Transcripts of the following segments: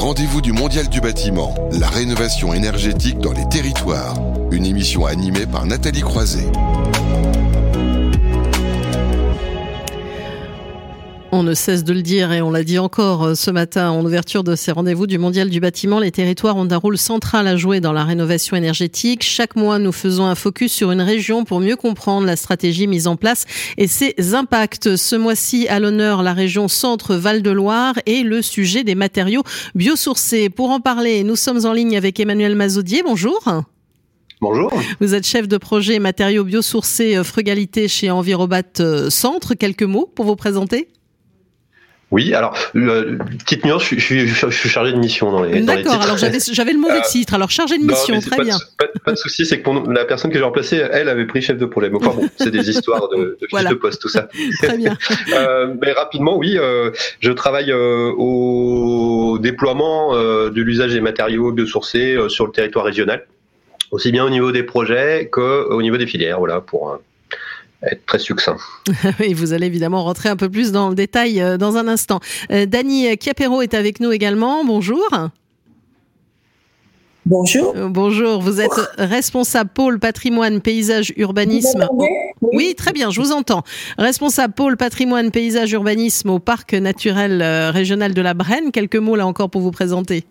rendez-vous du Mondial du bâtiment, la rénovation énergétique dans les territoires. Une émission animée par Nathalie Croiset. On ne cesse de le dire et on l'a dit encore euh, ce matin en ouverture de ces rendez-vous du Mondial du bâtiment. Les territoires ont un rôle central à jouer dans la rénovation énergétique. Chaque mois, nous faisons un focus sur une région pour mieux comprendre la stratégie mise en place et ses impacts. Ce mois-ci, à l'honneur, la région Centre-Val de Loire et le sujet des matériaux biosourcés. Pour en parler, nous sommes en ligne avec Emmanuel Mazaudier. Bonjour. Bonjour. Vous êtes chef de projet matériaux biosourcés euh, frugalité chez Envirobat euh, Centre. Quelques mots pour vous présenter oui, alors, euh, petite nuance, je, suis, je, suis chargé de mission dans les D'accord, alors j'avais le mauvais euh, titre, alors chargé de mission, très bien. pas, pas, de souci, c'est que la personne que j'ai remplacée, elle avait pris chef de problème. Enfin bon, c'est des histoires de, de fiches de poste, tout ça. très bien. euh, mais rapidement, oui, euh, je travaille euh, au déploiement de l'usage des matériaux biosourcés sur le territoire régional, aussi bien au niveau des projets qu'au niveau des filières, voilà, pour être très succinct. Et vous allez évidemment rentrer un peu plus dans le détail euh, dans un instant. Euh, Dany Chiapero est avec nous également. Bonjour. Bonjour. Euh, bonjour, vous êtes responsable pôle patrimoine, paysage, urbanisme. oui. très bien, je vous entends. Responsable pôle patrimoine, paysage, urbanisme au parc naturel régional de la Brenne. Quelques mots là encore pour vous présenter.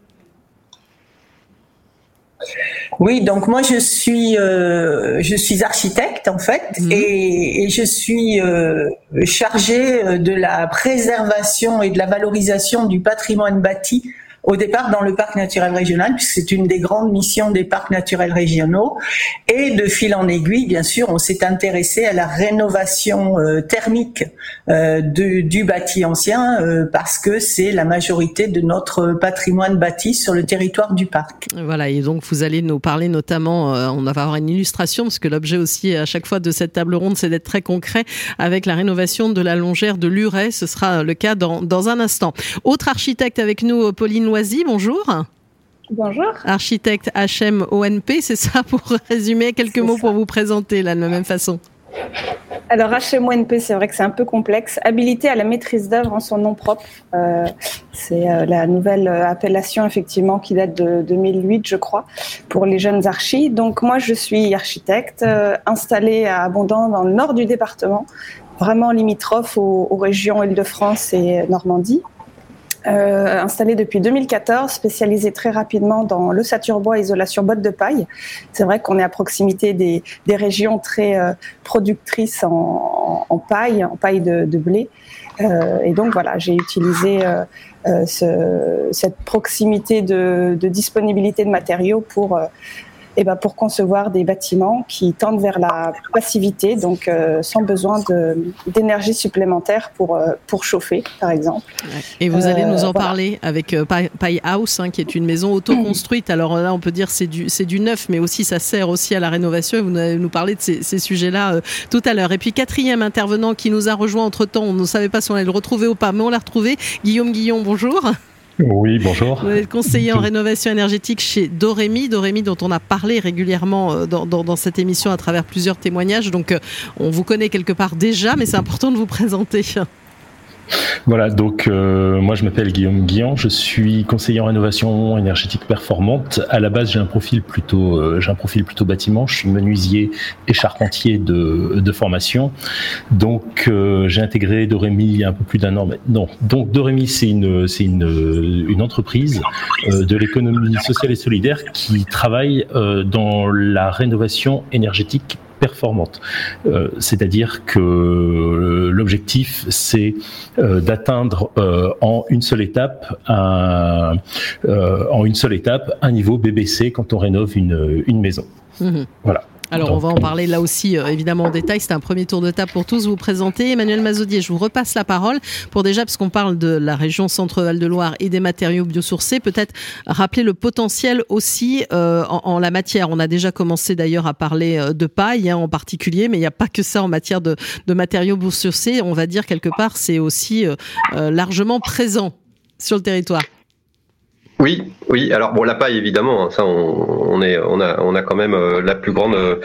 Oui, donc moi je suis euh, je suis architecte en fait mhm. et, et, je suis euh, chargée euh, de la préservation et de la valorisation du patrimoine bâti au départ dans le parc naturel régional, puisque c'est une des grandes missions des parcs naturels régionaux. Et de fil en aiguille, bien sûr, on s'est intéressé à la rénovation euh, thermique euh, du, bâti ancien, euh, parce que c'est la majorité de notre patrimoine bâti sur le territoire du parc. Voilà, et donc vous allez nous parler notamment, on va avoir une illustration, parce que l'objet aussi à chaque fois de cette table ronde, c'est d'être très concret avec la rénovation de la longère de Luret. Ce sera le cas dans, un instant. Autre architecte avec nous, Pauline bonjour. Bonjour. Architecte HM ONP, c'est ça pour résumer quelques mots pour vous présenter là de la même façon. Alors HMONP, c'est vrai que c'est un peu complexe. Habilité à la maîtrise d'œuvre en son nom propre, euh, c'est euh, la nouvelle appellation effectivement qui date de 2008, je crois, pour les jeunes archis. Donc moi, je suis architecte euh, installée à Abondant dans le nord du département, vraiment limitrophe aux, aux régions Île-de-France et Normandie euh, installé depuis 2014, spécialisé très rapidement dans le bois isolation botte de paille. C'est vrai qu'on est à proximité des, des régions très euh, productrices en, en, paille, en paille de, de blé. Euh, et donc voilà, j'ai utilisé euh, euh, ce, cette proximité de, de, disponibilité de matériaux pour et eh ben pour concevoir des bâtiments qui tendent vers la passivité, donc euh, sans besoin d'énergie supplémentaire pour, euh, pour chauffer, par exemple. Et vous allez nous en euh, parler avec Pie House, hein, qui est une maison auto-construite. Alors là, on peut dire c'est du, c'est du neuf, mais aussi ça sert aussi à la rénovation. Et vous allez nous parler de ces, ces sujets-là tout à l'heure. Et puis quatrième intervenant qui nous a rejoint entre-temps, on ne savait pas si on allait le retrouver ou pas, mais on l'a retrouvé. Guillaume Guillon, bonjour. Oui, bonjour. Vous êtes conseiller en rénovation énergétique chez Dorémy, Dorémy dont on a parlé régulièrement euh, dans, dans, dans cette émission à travers plusieurs témoignages. Donc euh, on vous connaît quelque part déjà, mais c'est important de vous présenter. Voilà, donc euh, moi je m'appelle Guillaume Guillan, je suis conseiller en rénovation énergétique performante. À la base, j'ai un profil plutôt, euh, j'ai un profil plutôt bâtiment. Je suis menuisier et charpentier de, de formation. Donc euh, j'ai intégré Dorémy il y a un peu plus d'un an Non, Donc Dorémy, c'est une, c'est une, une entreprise de l'économie sociale et solidaire qui travaille dans la rénovation énergétique performante. Euh, c'est-à-dire que euh, l'objectif, c'est euh, d'atteindre en une seule étape un, en une seule étape un niveau BBC quand on rénove une, une maison. Mmh. Voilà. Alors, on va en parler là aussi, euh, évidemment, en détail. C'est un premier tour de table pour tous vous présenter. Emmanuel Mazodier, je vous repasse la parole pour déjà, parce qu'on parle de la région Centre-Val de Loire et des matériaux biosourcés, peut-être rappeler le potentiel aussi euh, en, la matière. On a déjà commencé d'ailleurs à parler euh, de paille hein, en particulier, mais il n'y a pas que ça en matière de, de matériaux biosourcés. On va dire quelque part, c'est aussi largement présent sur le territoire. Oui, oui. Alors bon, la paille évidemment, hein, ça on, est, on a, on a quand même euh, la plus grande euh,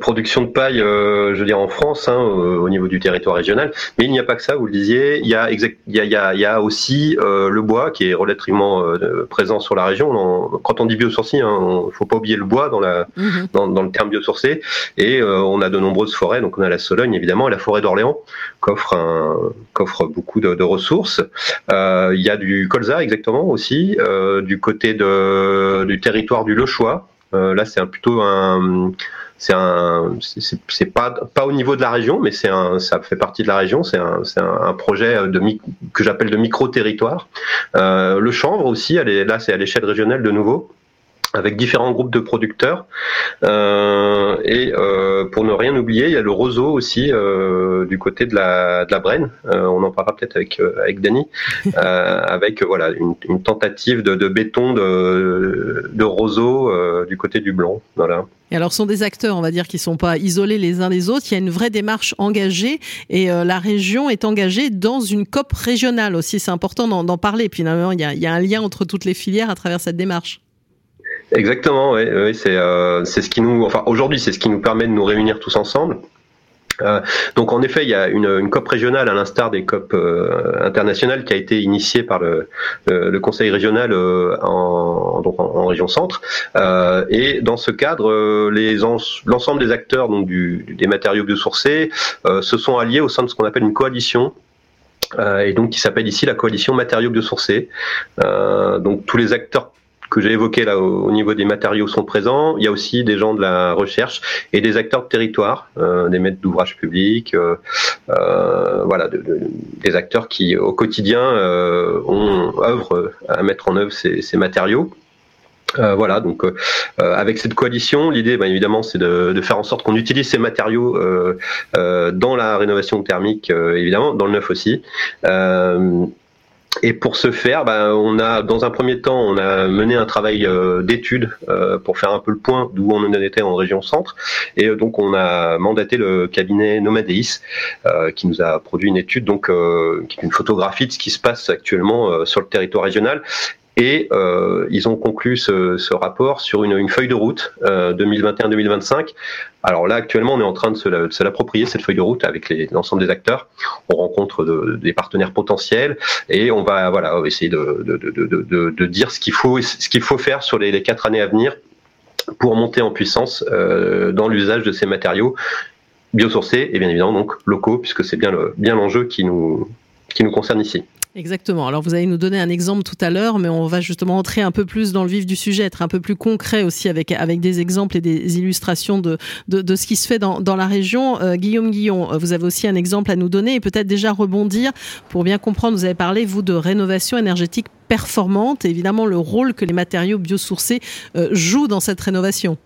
production de paille, euh, je veux dire en France, hein, au niveau du territoire régional. Mais il n'y a pas que ça, vous le disiez. Il y a, il y a, il y a, aussi le bois qui est relativement présent sur la région. quand on dit biosourcé, hein, il faut pas oublier le bois dans la, mhm. dans, le terme biosourcé. Et on a de nombreuses forêts. Donc on a la Sologne évidemment, et la forêt d'Orléans qu'offre un, qu'offre beaucoup de, de ressources. il y a du colza exactement aussi. Euh, du côté du territoire du Le Choix. Euh, là, c'est plutôt un c'est un c'est pas au niveau de la région mais ça fait partie de la région. C'est un un, projet que j'appelle de micro territoire euh, le chanvre aussi là c'est à l'échelle régionale de nouveau avec différents groupes de producteurs. Euh, et euh, pour ne rien oublier, il y a le roseau aussi euh, du côté de la, de la Brenne. on en parlera peut-être avec avec Dany, avec voilà une, une tentative de, de, béton de, de roseau du côté du Blanc. Voilà. Et alors, ce sont des acteurs, on va dire, qui sont pas isolés les uns des autres. Il y a une vraie démarche engagée et la région est engagée dans une COP régionale aussi. C'est important d'en parler. Puis, finalement, il y, a, il y a un lien entre toutes les filières à travers cette démarche. Exactement, oui, oui c'est euh, ce qui nous, enfin aujourd'hui, c'est ce qui nous permet de nous réunir tous ensemble. Euh, donc en effet, il y a une, une COP régionale à l'instar des COP euh, internationales qui a été initiée par le, le, Conseil régional euh, en, donc en, région centre. Euh, et dans ce cadre, les l'ensemble des acteurs donc du, des matériaux biosourcés se sont alliés au sein de ce qu'on appelle une coalition et donc qui s'appelle ici la coalition matériaux biosourcés. Euh, donc tous les acteurs que j'ai évoqué là au, niveau des matériaux sont présents. Il y a aussi des gens de la recherche et des acteurs de territoire, euh, des maîtres d'ouvrage publics, euh, euh, voilà, des acteurs qui au quotidien ont œuvrent à mettre en œuvre ces, matériaux. voilà, donc avec cette coalition, l'idée, bah, évidemment, c'est de, faire en sorte qu'on utilise ces matériaux dans la rénovation thermique, évidemment, dans le neuf aussi. Et pour ce faire, ben, on a, dans un premier temps, on a mené un travail euh, d'étude euh, pour faire un peu le point d'où on en était en région centre. Et euh, donc, on a mandaté le cabinet Nomadeis, qui nous a produit une étude, donc qui est une photographie de ce qui se passe actuellement sur le territoire régional et euh, ils ont conclu ce, ce rapport sur une, une, feuille de route euh, 2021-2025. Alors là, actuellement, on est en train de se, l'approprier, cette feuille de route, avec l'ensemble des acteurs. On rencontre de, des partenaires potentiels et on va voilà, essayer de, de, dire ce qu'il faut, ce qu'il faut faire sur les, les, quatre années à venir pour monter en puissance euh, dans l'usage de ces matériaux biosourcés et bien évidemment donc locaux, puisque c'est bien l'enjeu bien l'enjeu qui nous, qui nous concerne ici. Exactement. Alors vous allez nous donner un exemple tout à l'heure, mais on va justement entrer un peu plus dans le vif du sujet, être un peu plus concret aussi avec avec des exemples et des illustrations de de, de ce qui se fait dans, dans la région. Euh, Guillaume Guillon, euh, vous avez aussi un exemple à nous donner et peut-être déjà rebondir pour bien comprendre. Vous avez parlé vous de rénovation énergétique performante, et évidemment le rôle que les matériaux biosourcés euh, jouent dans cette rénovation.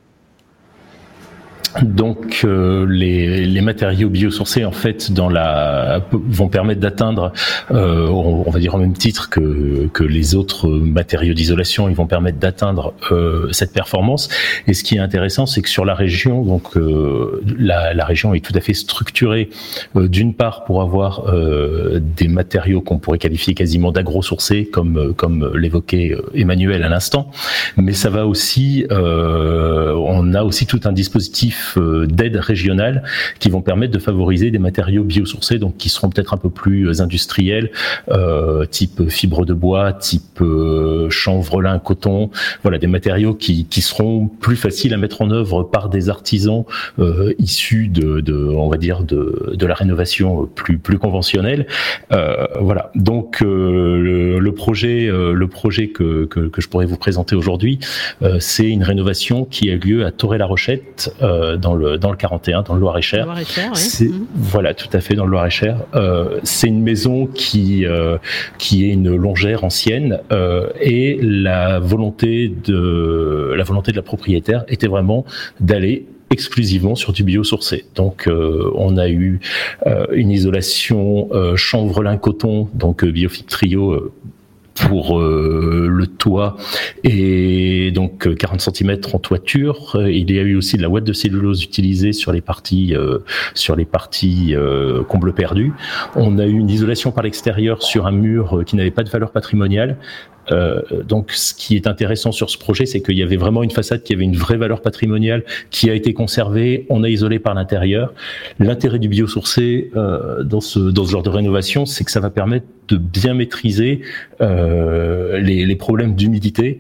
Donc euh, les, les, matériaux biosourcés en fait dans la vont permettre d'atteindre, euh, on, va dire au même titre que, que les autres matériaux d'isolation, ils vont permettre d'atteindre euh, cette performance. Et ce qui est intéressant, c'est que sur la région, donc euh, la, la, région est tout à fait structurée euh, d'une part pour avoir des matériaux qu'on pourrait qualifier quasiment d'agro-sourcés, comme comme l'évoquait Emmanuel à l'instant, mais ça va aussi, on a aussi tout un dispositif euh, d'aide régionale qui vont permettre de favoriser des matériaux biosourcés, donc qui seront peut-être un peu plus euh, industriels, euh, type fibre de bois, type chanvrelin, coton, voilà des matériaux qui, qui seront plus faciles à mettre en œuvre par des artisans issus de, de, on va dire, de, de la rénovation plus plus conventionnelle. voilà. Donc le, le, projet, le projet que, que, que, je pourrais vous présenter aujourd'hui, c'est une rénovation qui a lieu à Toré-la-Rochette. Euh, dans le dans le 41, dans le Loir-et-Cher. Mhm. Voilà, tout à fait dans le Loir-et-Cher. Euh, c'est une maison qui euh, qui est une longère ancienne et la volonté de la volonté de la propriétaire était vraiment d'aller exclusivement sur du biosourcé. Donc on a eu une isolation chanvrelin coton, donc Biofit Trio pour euh, le toit et donc 40 euh, cm en toiture. Il y a eu aussi de la ouate de cellulose utilisée sur les parties euh, sur les parties combles perdus. On a eu une isolation par l'extérieur sur un mur qui n'avait pas de valeur patrimoniale Euh, donc, ce qui est intéressant sur ce projet, c'est qu'il y avait vraiment une façade qui avait une vraie valeur patrimoniale, qui a été conservée. On a isolé par l'intérieur. L'intérêt du biosourcé euh, dans ce dans ce genre de rénovation, c'est que ça va permettre de bien maîtriser euh, les, les problèmes d'humidité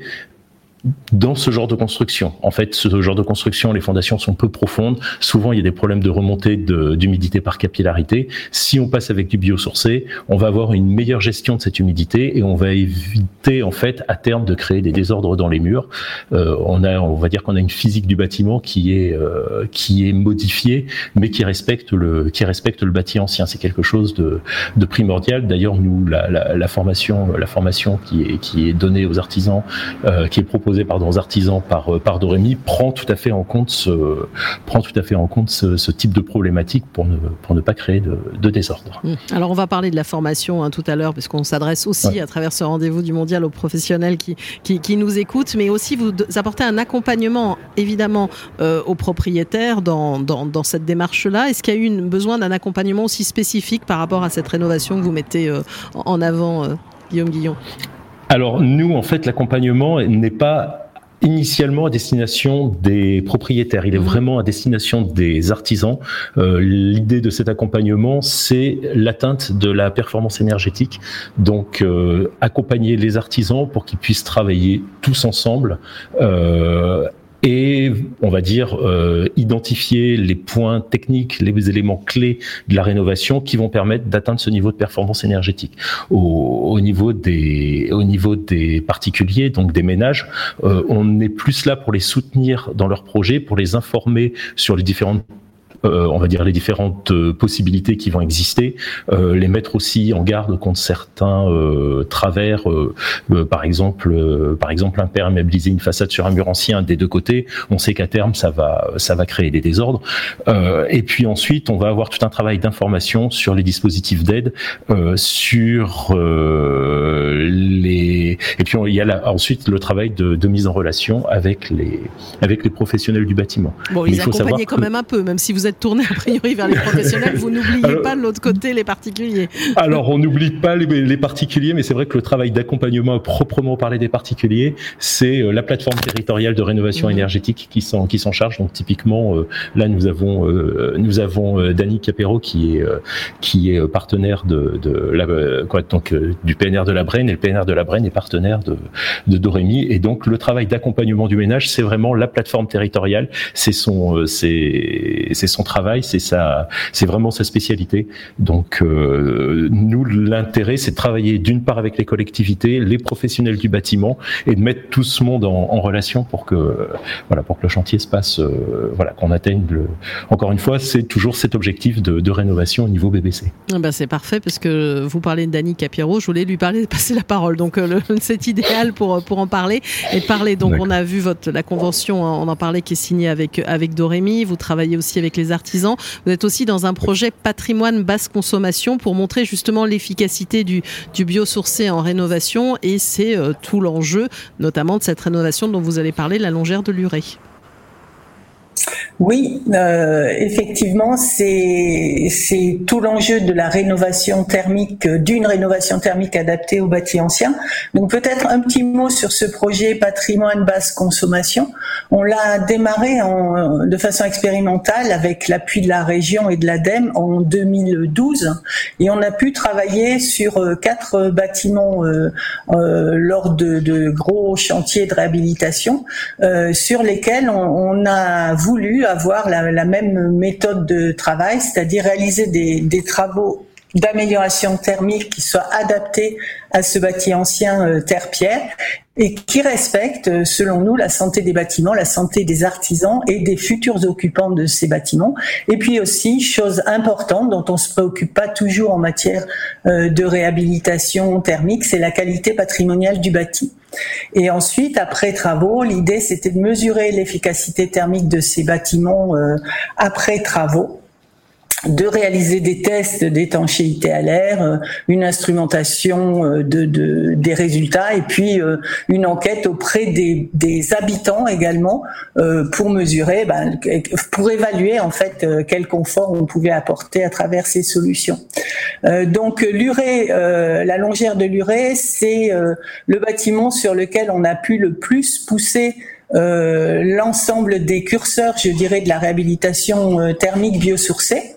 dans ce genre de construction. En fait, ce genre de construction, les fondations sont peu profondes. Souvent, il y a des problèmes de remontée d'humidité par capillarité. Si on passe avec du biosourcé, on va avoir une meilleure gestion de cette humidité et on va éviter, en fait, à terme, de créer des désordres dans les murs. Euh, on a, on va dire qu'on a une physique du bâtiment qui est euh, qui est modifiée, mais qui respecte le qui respecte le bâti ancien. C'est quelque chose de, de primordial. D'ailleurs, nous, la, la, la, formation, la formation qui est qui est donnée aux artisans, euh, qui est proposée pardon, aux artisans par, euh, par Dorémy prend tout à fait en compte ce, prend tout à fait en compte ce, type de problématique pour ne, pour ne pas créer de, de désordre. Mmh. Alors on va parler de la formation hein, tout à l'heure, puisqu'on s'adresse aussi à travers ce rendez-vous du mondial aux professionnels qui, qui, qui, nous écoutent, mais aussi vous apportez un accompagnement évidemment euh, aux propriétaires dans, dans, dans cette démarche-là. Est-ce qu'il y a eu une, besoin d'un accompagnement aussi spécifique par rapport à cette rénovation que vous mettez euh, en avant, euh, Guillaume Guillon? Alors nous, en fait, l'accompagnement n'est pas initialement à destination des propriétaires, il est mmh. vraiment à destination des artisans. Euh, L'idée de cet accompagnement, c'est l'atteinte de la performance énergétique, donc euh, accompagner les artisans pour qu'ils puissent travailler tous ensemble euh, et on va dire euh, identifier les points techniques, les éléments clés de la rénovation qui vont permettre d'atteindre ce niveau de performance énergétique. Au, au, niveau des au niveau des particuliers, donc des ménages, euh, on est plus là pour les soutenir dans leurs projets, pour les informer sur les différentes on va dire les différentes euh, possibilités qui vont exister, euh, les mettre aussi en garde contre certains travers, par exemple, par exemple imperméabiliser une façade sur un mur ancien des deux côtés. On sait qu'à terme ça va ça va créer des désordres. et puis ensuite on va avoir tout un travail d'information sur les dispositifs d'aide, sur les et puis il y a ensuite le travail de, de, mise en relation avec les avec les professionnels du bâtiment. Bon, ils accompagnaient quand même un peu, même si vous êtes tourné a priori vers les professionnels, vous n'oubliez pas de l'autre côté les particuliers. Alors, on n'oublie pas les, particuliers, mais c'est vrai que le travail d'accompagnement proprement parler des particuliers, c'est euh, la plateforme territoriale de rénovation mhm. énergétique qui s'en qui s'en charge. Donc, typiquement, euh, là, nous avons euh, nous avons Dani Capero qui est qui est partenaire de, de la quoi, donc du PNR de la Brenne et le PNR de la Brenne est partenaire de de Dorémy et donc le travail d'accompagnement du ménage, c'est vraiment la plateforme territoriale, c'est son c'est c'est son travail, c'est ça, c'est vraiment sa spécialité. Donc euh, nous, l'intérêt, c'est de travailler d'une part avec les collectivités, les professionnels du bâtiment, et de mettre tout ce monde en, en relation pour que voilà, pour que le chantier se passe, euh, voilà, qu'on atteigne le. Encore une fois, c'est toujours cet objectif de, de, rénovation au niveau BBC. Ah ben c'est parfait parce que vous parlez de Dany Capiro, je voulais lui parler, passer la parole. Donc euh, c'est idéal pour pour en parler et parler. Donc on a vu votre la convention, hein, on en parlait qui est signée avec avec Dorémy. Vous travaillez aussi avec les artisans. Vous êtes aussi dans un projet patrimoine basse consommation pour montrer justement l'efficacité du, du biosourcé en rénovation et c'est euh, tout l'enjeu notamment de cette rénovation dont vous allez parler, la longère de Lurée. Oui, euh, effectivement, c'est tout l'enjeu de la rénovation thermique, d'une rénovation thermique adaptée aux bâtis anciens. Donc peut-être un petit mot sur ce projet patrimoine basse consommation. On l'a démarré de façon expérimentale avec l'appui de la région et de l'ADEME en 2012, et on a pu travailler sur euh, quatre bâtiments euh, euh, lors de, gros chantiers de réhabilitation, euh, sur lesquels on, on a voulu avoir la, même méthode de travail, c'est-à-dire réaliser des, des travaux d'amélioration thermique qui soient adaptés à ce bâti ancien euh, terre-pierre et qui respectent, euh, selon nous, la santé des bâtiments, la santé des artisans et des futurs occupants de ces bâtiments. Et puis aussi, chose importante dont on se préoccupe pas toujours en matière euh, de réhabilitation thermique, c'est la qualité patrimoniale du bâti. Et ensuite, après travaux, l'idée c'était de mesurer l'efficacité thermique de ces bâtiments après travaux de réaliser des tests d'étanchéité à l'air, euh, une instrumentation euh, de, de, des résultats et puis euh, une enquête auprès des, des habitants également pour mesurer, ben, pour évaluer en fait quel confort on pouvait apporter à travers ces solutions. donc l'urée, la longère de l'urée, c'est le bâtiment sur lequel on a pu le plus pousser l'ensemble des curseurs, je dirais, de la réhabilitation thermique biosourcée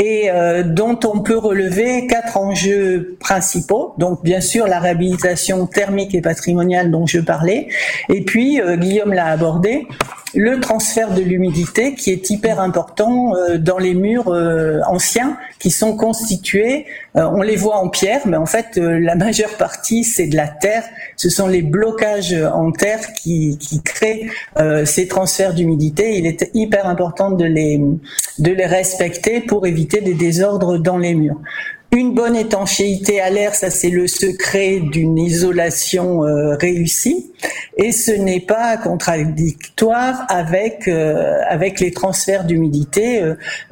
et euh, dont on peut relever quatre enjeux principaux. Donc bien sûr la réhabilitation thermique et patrimoniale dont je parlais, et puis euh, Guillaume l'a abordé, le transfert de l'humidité qui est hyper important euh, dans les murs euh, anciens qui sont constitués, euh, on les voit en pierre, mais en fait la majeure partie c'est de la terre, ce sont les blocages en terre qui, créent ces transferts d'humidité. Il est hyper important de les, de les respecter pour éviter des désordres dans les murs. Une bonne étanchéité à l'air, ça c'est le secret d'une isolation euh, réussie, et ce n'est pas contradictoire avec euh, avec les transferts d'humidité.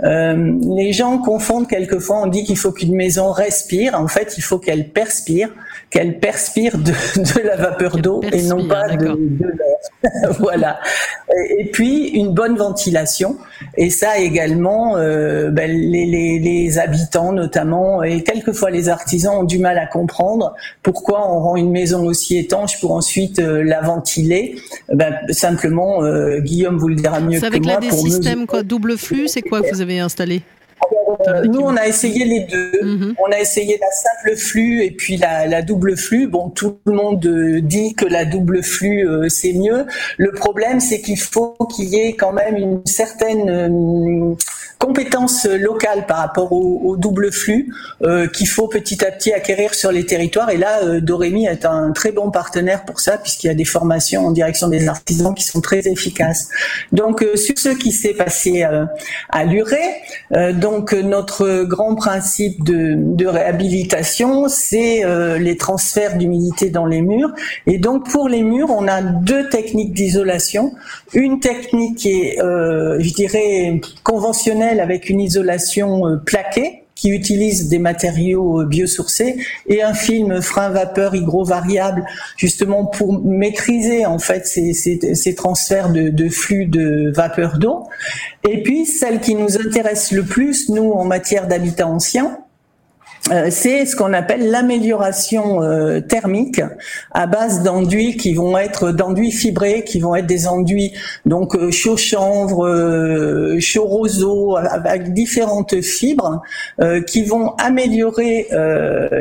Euh, les gens confondent quelquefois. On dit qu'il faut qu'une maison respire. En fait, il faut qu'elle perspire qu'elle perspire de, de, la vapeur d'eau et non pas de, de l'air. voilà. Et, puis une bonne ventilation. Et ça également, euh, ben, les, les, les, habitants notamment et quelquefois les artisans ont du mal à comprendre pourquoi on rend une maison aussi étanche pour ensuite euh, la ventiler. Ben, simplement, euh, Guillaume vous le dira mieux que moi. C'est avec là des systèmes quoi, double flux, c'est quoi que vous avez installé? Euh, nous, on a essayé les deux. Mhm. On a essayé la simple flux et puis la, la, double flux. Bon, tout le monde euh, dit que la double flux euh, c'est mieux. Le problème, c'est qu'il faut qu'il y ait quand même une certaine compétences locales par rapport au, double flux euh, qu'il faut petit à petit acquérir sur les territoires. Et là, euh, Dorémy est un très bon partenaire pour ça, puisqu'il y a des formations en direction des artisans qui sont très efficaces. Donc, euh, sur ce qui s'est passé à Luré, donc notre grand principe de, de réhabilitation, c'est les transferts d'humidité dans les murs. Et donc, pour les murs, on a deux techniques d'isolation. Une technique qui est, je dirais, conventionnelle avec une isolation euh, plaquée qui utilise des matériaux euh, biosourcés et un film frein vapeur hygro-variable justement pour maîtriser en fait ces, ces, transferts de, de, flux de vapeur d'eau. Et puis celle qui nous intéresse le plus, nous, en matière d'habitat ancien, c'est ce qu'on appelle l'amélioration euh, thermique à base d'enduits qui vont être d'enduits fibrés, qui vont être des enduits donc euh, chaud chanvre, chaud roseau, avec différentes fibres qui vont améliorer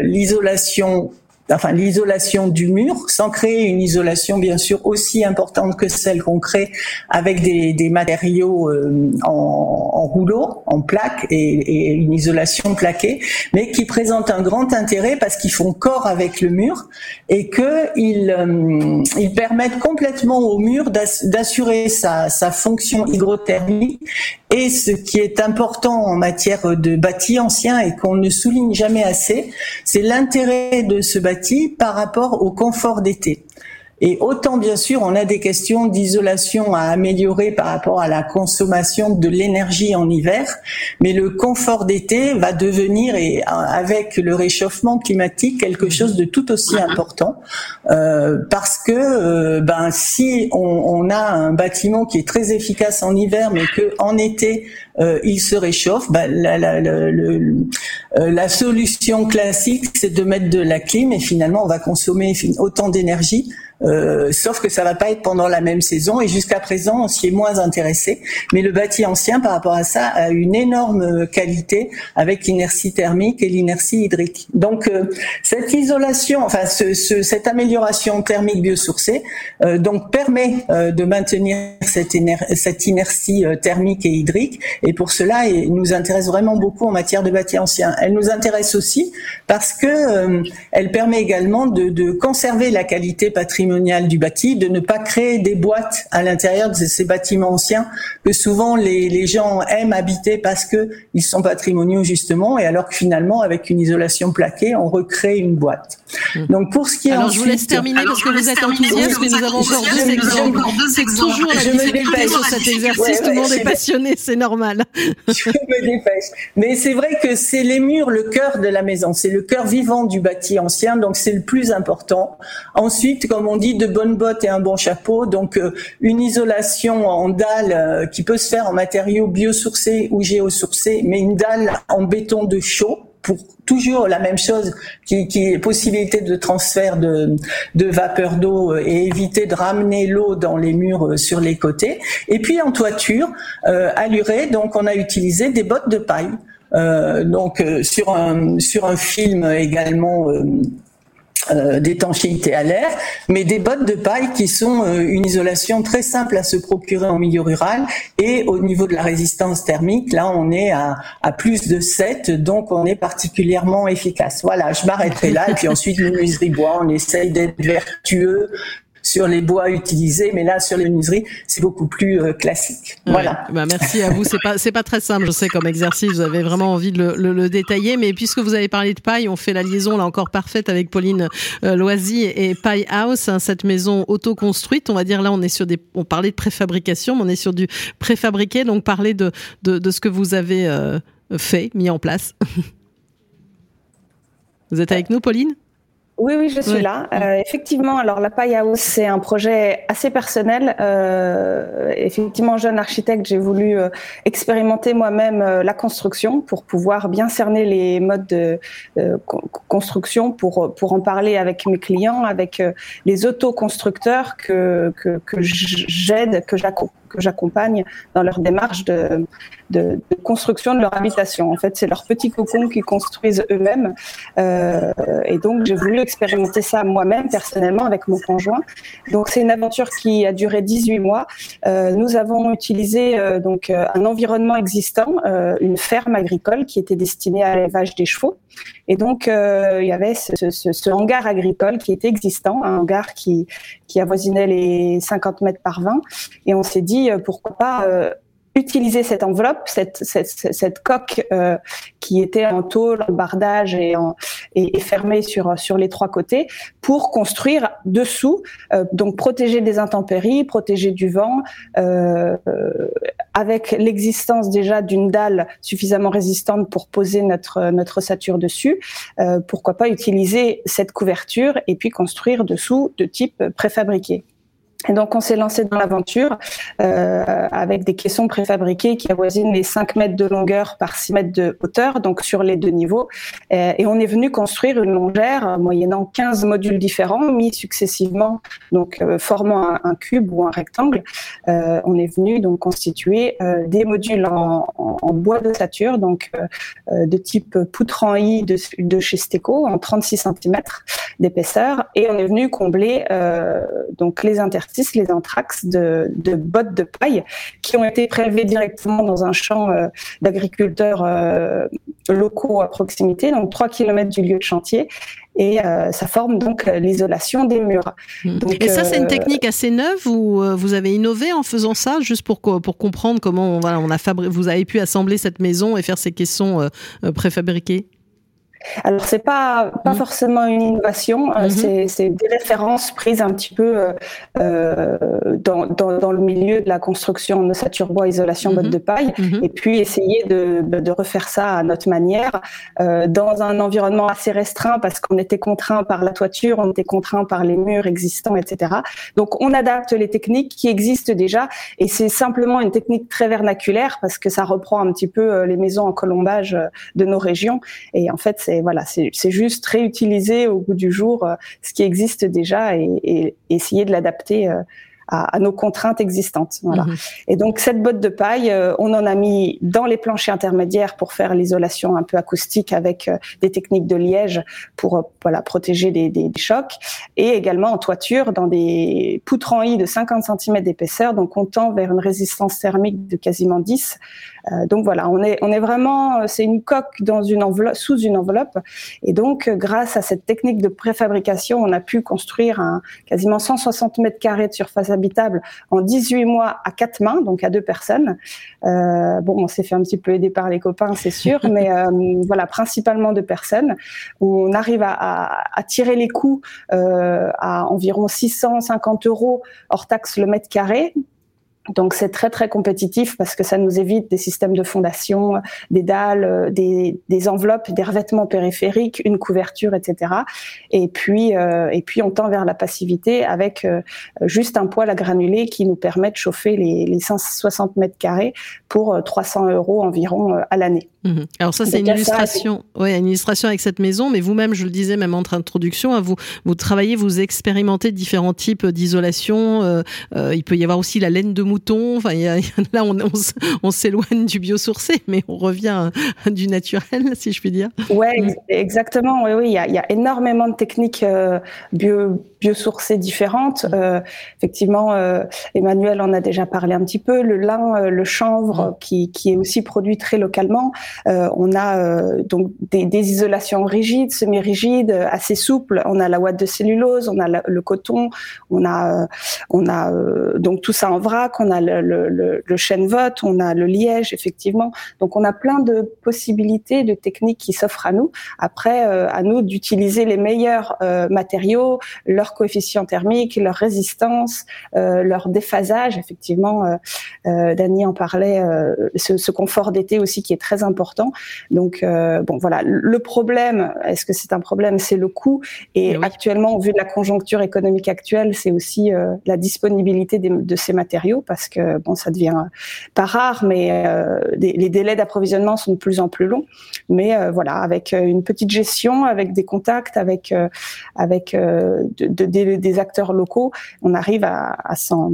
l'isolation enfin l'isolation du mur, sans créer une isolation bien sûr aussi importante que celle qu'on crée avec des, matériaux euh, en, rouleau, en plaque et, une isolation plaquée, mais qui présente un grand intérêt parce qu'ils font corps avec le mur et que ils, euh, permettent complètement au mur d'assurer sa, sa fonction hygrothermique et ce qui est important en matière de bâti ancien et qu'on ne souligne jamais assez, c'est l'intérêt de ce bâti par rapport au confort d'été. Et autant, bien sûr, on a des questions d'isolation à améliorer par rapport à la consommation de l'énergie en hiver, mais le confort d'été va devenir, et avec le réchauffement climatique, quelque chose de tout aussi important, euh, parce que euh, ben si on, on, a un bâtiment qui est très efficace en hiver, mais que en été euh, il se réchauffe, ben, la, la, solution classique, c'est de mettre de la clim, et finalement, on va consommer autant d'énergie euh, sauf que ça va pas être pendant la même saison et jusqu'à présent on s'y est moins intéressé. Mais le bâti ancien par rapport à ça a une énorme qualité avec l'inertie thermique et l'inertie hydrique. Donc euh, cette isolation, enfin ce, ce, cette amélioration thermique biosourcée, euh, donc permet euh, de maintenir cette inertie thermique et hydrique et pour cela elle nous intéresse vraiment beaucoup en matière de bâti ancien. Elle nous intéresse aussi parce que elle permet également de, de conserver la qualité patrimoniale du bâti, de ne pas créer des boîtes à l'intérieur de ces bâtiments anciens que souvent les, les gens aiment habiter parce que ils sont patrimoniaux justement, et alors que finalement avec une isolation plaquée, on recrée une boîte. Mmh. Donc pour ce qui est alors je vous laisse terminer parce que vous êtes enthousiaste, mais nous avons encore deux exemples. C'est toujours la difficulté sur cet exercice. tout le monde est passionné, c'est normal. Je me dépêche. Mais c'est vrai que c'est les murs, le cœur de la maison. C'est le cœur vivant du bâti ancien, donc c'est le plus important. Ensuite, comme on dit, de bonnes bottes et un bon chapeau. Donc euh, une isolation en dalle euh, qui peut se faire en matériaux biosourcés ou géosourcés, mais une dalle en béton de chaux pour toujours la même chose, qui, qui est possibilité de transfert de, de vapeur d'eau euh, et éviter de ramener l'eau dans les murs euh, sur les côtés. Et puis en toiture, euh, allurée, donc on a utilisé des bottes de paille. Euh, donc sur un sur un film également euh, d'étanchéité à l'air, mais des bottes de paille qui sont euh, une isolation très simple à se procurer en milieu rural. Et au niveau de la résistance thermique, là, on est à, à plus de 7, donc on est particulièrement efficace. Voilà, je m'arrêterai là. Et puis ensuite, menuiserie bois, on essaye d'être vertueux sur les bois utilisés, mais là sur les menuiseries, c'est beaucoup plus euh, classique. Voilà. Bah merci à vous. C'est pas c'est pas très simple, je sais comme exercice. Vous avez vraiment envie de le, le, détailler, mais puisque vous avez parlé de paille, on fait la liaison là encore parfaite avec Pauline euh, Loisy et Paille House, hein, cette maison auto-construite. On va dire là, on est sur des, on parlait de préfabrication, mais on est sur du préfabriqué. Donc parler de de, de ce que vous avez euh, fait, mis en place. vous êtes avec nous, Pauline? Oui, oui, je suis là. Euh, effectivement, alors la paille house, c'est un projet assez personnel. Euh, effectivement, jeune architecte, j'ai voulu euh, expérimenter moi-même euh, la construction pour pouvoir bien cerner les modes de construction, pour pour en parler avec mes clients, avec les autoconstructeurs que que, que j'aide, que j'accompagne que j'accompagne dans leur démarche de, de, de, construction de leur habitation. En fait, c'est leur petit cocon qu'ils construisent eux-mêmes. Euh, et donc, j'ai voulu expérimenter ça moi-même, personnellement, avec mon conjoint. Donc, c'est une aventure qui a duré 18 mois. Euh, nous avons utilisé euh, donc euh, un environnement existant, euh, une ferme agricole qui était destinée à l'élevage des chevaux. Et donc, euh, il y avait ce, hangar agricole qui était existant, un hangar qui, qui avoisinait les 50 mètres par 20. Et on s'est dit, euh, pourquoi pas euh, utiliser cette enveloppe, cette, cette, cette coque euh, qui était en tôle, en bardage et, en, et, fermée sur, sur les trois côtés pour construire dessous, euh, donc protéger des intempéries, protéger du vent, euh, avec l'existence déjà d'une dalle suffisamment résistante pour poser notre, notre ossature dessus. Euh, pourquoi pas utiliser cette couverture et puis construire dessous de type préfabriqué. Et donc, on s'est lancé dans l'aventure euh, avec des caissons préfabriqués qui avoisinent les 5 mètres de longueur par 6 mètres de hauteur, donc sur les deux niveaux. Euh, et on est venu construire une longère moyennant 15 modules différents, mis successivement, donc euh, formant un, cube ou un rectangle. Euh, on est venu donc constituer euh, des modules en, en, bois d'ossature, donc euh, de type poutre en I de, de chez Steco, en 36 cm d'épaisseur. Et on est venu combler donc les interstices les anthrax de, de, bottes de paille qui ont été prélevées directement dans un champ euh, d'agriculteurs euh, locaux à proximité, donc 3 km du lieu de chantier. Et euh, ça forme donc l'isolation des murs. Donc, et ça, c'est une technique assez neuve ou vous avez innové en faisant ça, juste pour, pour comprendre comment voilà, on a fabri vous avez pu assembler cette maison et faire ces caissons préfabriqués alors c'est pas pas mmh. forcément une innovation, mmh. c'est des références prises un petit peu euh, euh, dans, dans, dans, le milieu de la construction en ossature bois, isolation, mmh. botte de paille, et puis essayer de, de, refaire ça à notre manière euh, dans un environnement assez restreint parce qu'on était contraint par la toiture, on était contraint par les murs existants, etc. Donc on adapte les techniques qui existent déjà et c'est simplement une technique très vernaculaire parce que ça reprend un petit peu les maisons en colombage de nos régions et en fait c'est voilà, c'est juste réutiliser au bout du jour euh, ce qui existe déjà et, essayer de l'adapter euh, à, à, nos contraintes existantes. Voilà. Mmh. Et donc cette botte de paille, euh, on en a mis dans les planchers intermédiaires pour faire l'isolation un peu acoustique avec euh, des techniques de liège pour euh, voilà protéger des, des, des, chocs, et également en toiture dans des poutres en I de 50 cm d'épaisseur, donc on tend vers une résistance thermique de quasiment 10. donc voilà, on est on est vraiment, c'est une coque dans une enveloppe, sous une enveloppe, et donc grâce à cette technique de préfabrication, on a pu construire un quasiment 160 mètres carrés de surface habitable en 18 mois à quatre mains, donc à deux personnes. Euh, bon, on s'est fait un petit peu aider par les copains, c'est sûr, mais euh, voilà, principalement deux personnes, où on arrive à, à, à tirer les coûts euh, à environ 650 euros hors taxe le mètre carré Donc c'est très très compétitif parce que ça nous évite des systèmes de fondation, des dalles, euh, des, des enveloppes, des revêtements périphériques, une couverture, etc. Et puis euh, et puis on tend vers la passivité avec euh, juste un poêle à granulés qui nous permet de chauffer les, les 160 mètres carrés pour 300 euros environ à l'année. Mhm. Alors ça c'est une illustration, ouais, une illustration avec cette maison, mais vous-même, je le disais même entre introduction, hein, vous vous travaillez, vous expérimentez différents types d'isolation. il peut y avoir aussi la laine de mouton Enfin, là, on, s'éloigne du biosourcé, mais on revient du naturel, si je puis dire. Ouais, exactement. Oui, oui, il y a, énormément de techniques euh, bio, biosourcées différentes. Euh, effectivement, euh, Emmanuel en a déjà parlé un petit peu. Le lin, le chanvre, qui, qui est aussi produit très localement. On a donc des, isolations rigides, semi-rigides, assez souples. On a la ouate de cellulose, on a le coton, on a, on a donc tout ça en vrac. On a le, le, le, chêne vote, on a le liège, effectivement. Donc on a plein de possibilités, de techniques qui s'offrent à nous. Après, euh, à nous d'utiliser les meilleurs euh, matériaux, leur coefficient thermique, leur résistance, euh, leur déphasage. Effectivement, Dany en parlait, ce, ce, confort d'été aussi qui est très important. Donc bon, voilà. Le problème, est-ce que c'est un problème? C'est le coût. Et eh actuellement, au vu de la conjoncture économique actuelle, c'est aussi la disponibilité de ces matériaux parce que bon, ça devient pas rare, mais euh, les délais d'approvisionnement sont de plus en plus longs. Mais euh, voilà, avec euh, une petite gestion, avec des contacts, avec avec des acteurs locaux, on arrive à, à s'en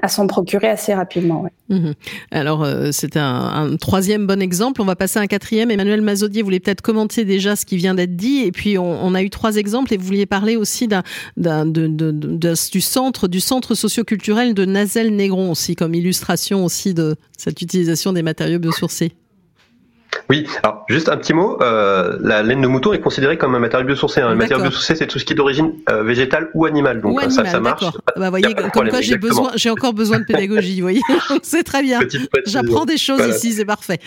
à s'en procurer assez rapidement. Mhm. Alors, euh, c'est un, troisième bon exemple. On va passer à un quatrième. Emmanuel Mazodier voulait peut-être commenter déjà ce qui vient d'être dit. Et puis, on, a eu trois exemples et vous vouliez parler aussi d'un, du centre, du centre socioculturel de Nazel-Négron aussi, comme illustration aussi de cette utilisation des matériaux biosourcés. Oui, alors juste un petit mot, euh, la laine de mouton est considérée comme un matériau biosourcé. Hein. Un matériau biosourcé, c'est tout ce qui est d'origine euh, végétale ou animale. Donc ça, ça marche. Bah, voyez, comme quoi j'ai besoin, j'ai encore besoin de pédagogie. Vous voyez, c'est très bien. J'apprends des choses ici, c'est parfait.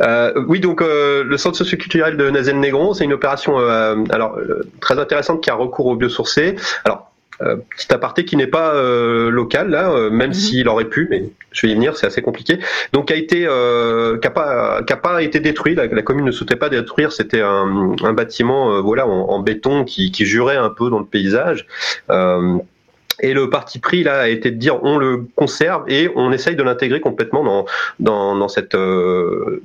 Euh, oui, donc euh, le centre socioculturel de Nazel-Négron, c'est une opération euh, alors euh, très intéressante qui a recours au biosourcé. Alors euh, petit aparté qui n'est pas euh, local là, euh, même mhm. s'il aurait pu, mais je vais y venir, c'est assez compliqué. Donc a été, qui a pas, qui a pas été détruit. La, la commune ne souhaitait pas détruire. C'était un, un, bâtiment, voilà, en, en béton qui, qui, jurait un peu dans le paysage. Et le parti pris là a été de dire on le conserve et on essaye de l'intégrer complètement dans dans, cette euh,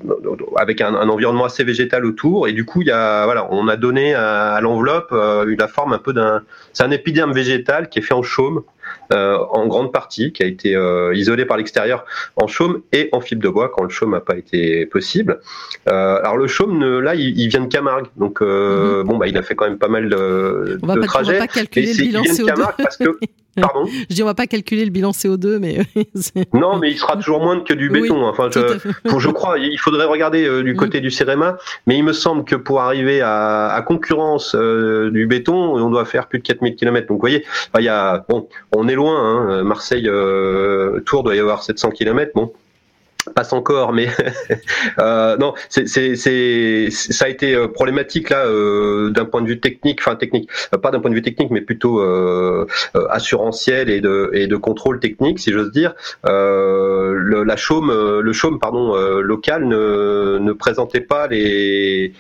avec un, environnement assez végétal autour. Et du coup il y a voilà on a donné à, l'enveloppe euh, la forme un peu d'un c'est un épiderme végétal qui est fait en chaume en grande partie, qui a été euh, isolé par l'extérieur en chaume et en fibre de bois quand le chaume n'a pas été possible. Euh, alors le chaume, là, il, vient de Camargue, donc mhm. bon, bah, il a fait quand même pas mal de, on va de pas, trajets. On va pas calculer le bilan CO2. parce que Pardon je dis on va pas calculer le bilan CO2, mais non, mais il sera toujours moins que du béton. enfin, je, pour, je crois, il faudrait regarder du côté du CEREMA, mais il me semble que pour arriver à, à concurrence du béton, on doit faire plus de 4000 km. Donc, vous voyez, il y a, bon, on est loin. Hein. Marseille, euh, Tours doit y avoir 700 km. Bon, passe encore, mais euh, non, c'est, ça a été euh, problématique là euh, d'un point de vue technique, enfin technique, pas d'un point de vue technique, mais plutôt assurantiel et de et de contrôle technique, si j'ose dire. le, la chaume, le chaume, pardon, local ne, ne présentait pas les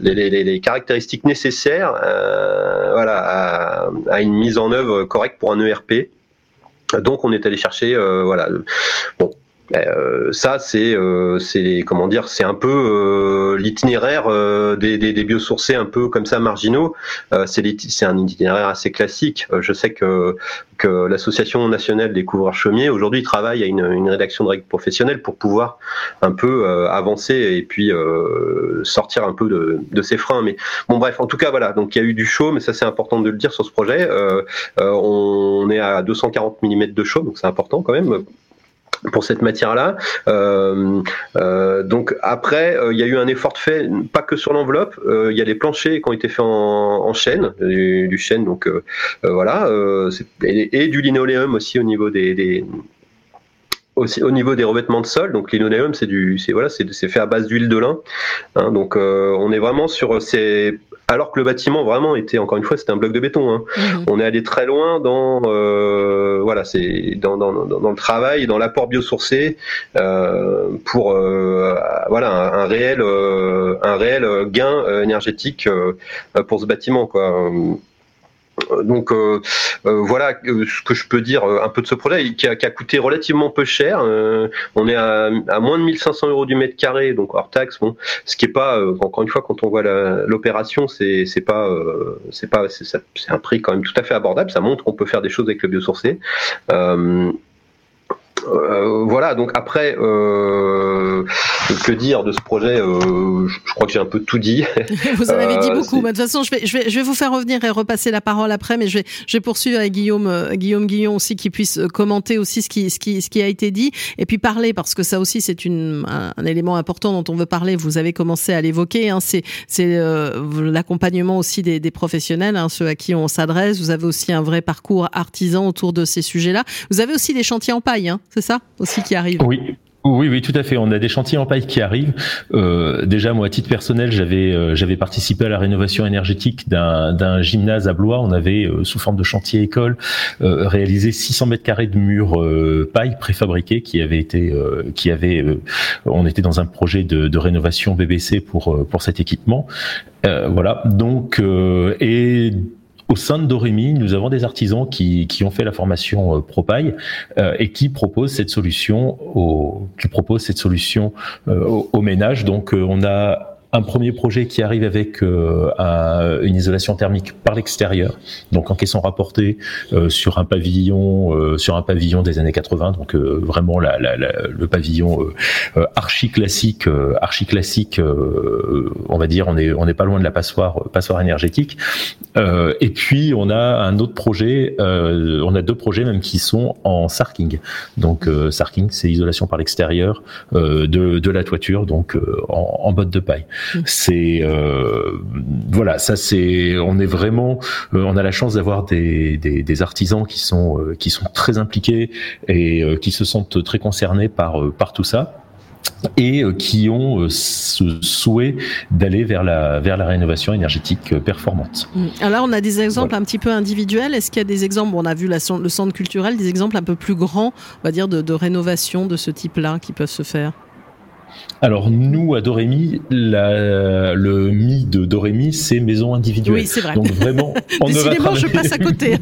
les, les, les caractéristiques nécessaires, voilà, à, à, une mise en œuvre correcte pour un ERP. Donc on est allé chercher, voilà, bon, euh, ça, c'est, euh, comment dire, c'est un peu euh, l'itinéraire euh, des, des, des, biosourcés un peu comme ça marginaux. Euh, c'est, un itinéraire assez classique. je sais que que l'association nationale des couvreurs chaumiers aujourd'hui travaille à une, une, rédaction de règles professionnelles pour pouvoir un peu avancer et puis sortir un peu de, de ses freins. Mais bon, bref, en tout cas, voilà. Donc il y a eu du chaud, mais ça c'est important de le dire sur ce projet. on est à 240 mm de chaud, donc c'est important quand même pour cette matière-là. Euh, euh, donc après, euh, il y a eu un effort fait, pas que sur l'enveloppe. Il y a des planchers qui ont été faits en, chêne, du, chêne, donc voilà, et, du linoléum aussi au niveau des, des aussi au niveau des revêtements de sol. Donc linoléum, c'est du, c'est voilà, c'est fait à base d'huile de lin. Hein, donc on est vraiment sur ces alors que le bâtiment vraiment était encore une fois c'était un bloc de béton. Hein. Mhm. On est allé très loin dans euh, voilà c'est dans, dans, dans, le travail, dans l'apport biosourcé euh, pour euh, voilà un, un réel euh, un réel gain énergétique pour ce bâtiment quoi. Euh, donc euh, euh, voilà ce que je peux dire un peu de ce projet qui a, coûté relativement peu cher. on est à, moins de 1500 euros du mètre carré, donc hors taxe. Bon, ce qui est pas encore une fois quand on voit l'opération, c'est pas c'est pas c'est un prix quand même tout à fait abordable. Ça montre qu'on peut faire des choses avec le biosourcé. Voilà, donc après, que dire de ce projet euh, je, crois que j'ai un peu tout dit. vous en avez dit beaucoup. de toute façon, je vais, je, vais, je vais vous faire revenir et repasser la parole après, mais je vais, je vais poursuivre avec Guillaume, Guillaume Guillon aussi, qui puisse commenter aussi ce qui, ce qui, ce qui a été dit, et puis parler, parce que ça aussi, c'est une, un, élément important dont on veut parler. Vous avez commencé à l'évoquer. Hein, c'est, c'est l'accompagnement aussi des, des professionnels, hein, ceux à qui on s'adresse. Vous avez aussi un vrai parcours artisan autour de ces sujets-là. Vous avez aussi des chantiers en paille. Hein, c'est ça aussi qui arrive Oui. Oui, oui, tout à fait. On a des chantiers en paille qui arrivent. Euh, déjà, moi, à titre personnel, j'avais euh, j'avais participé à la rénovation énergétique d'un gymnase à Blois. On avait, euh, sous forme de chantier école, réalisé 600 mètres carrés de murs paille préfabriqués qui avaient été, qui avait, on était dans un projet de, de rénovation BBC pour pour cet équipement. voilà. Donc et au sein de Doremi, nous avons des artisans qui, qui ont fait la formation euh, Propaille euh, et qui proposent cette solution au, qui proposent cette solution euh, au, au ménage. Donc on a un premier projet qui arrive avec euh, une isolation thermique par l'extérieur, donc en caisson rapportée euh, sur un pavillon, euh, sur un pavillon des années 80, donc vraiment la, la, le pavillon archi classique, archi classique, on va dire, on est on n'est pas loin de la passoire passoire énergétique. et puis on a un autre projet, on a deux projets même qui sont en sarking. Donc sarking, c'est isolation par l'extérieur de, de la toiture, donc en, en botte de paille. C'est euh, voilà, ça c'est, on est vraiment, euh, on a la chance d'avoir des, des, des, artisans qui sont euh, qui sont très impliqués et qui se sentent très concernés par par tout ça et qui ont ce souhait d'aller vers la, vers la rénovation énergétique performante. Mmh. Alors on a des exemples un petit peu individuels. Est-ce qu'il y a des exemples, on a vu la, le centre culturel, des exemples un peu plus grands, on va dire, de, de rénovation de ce type-là qui peuvent se faire? Alors nous à Dorémy, le mi de Dorémy, c'est maison individuelle. Oui, c'est vrai. Donc vraiment, on Décidément, je passe à côté.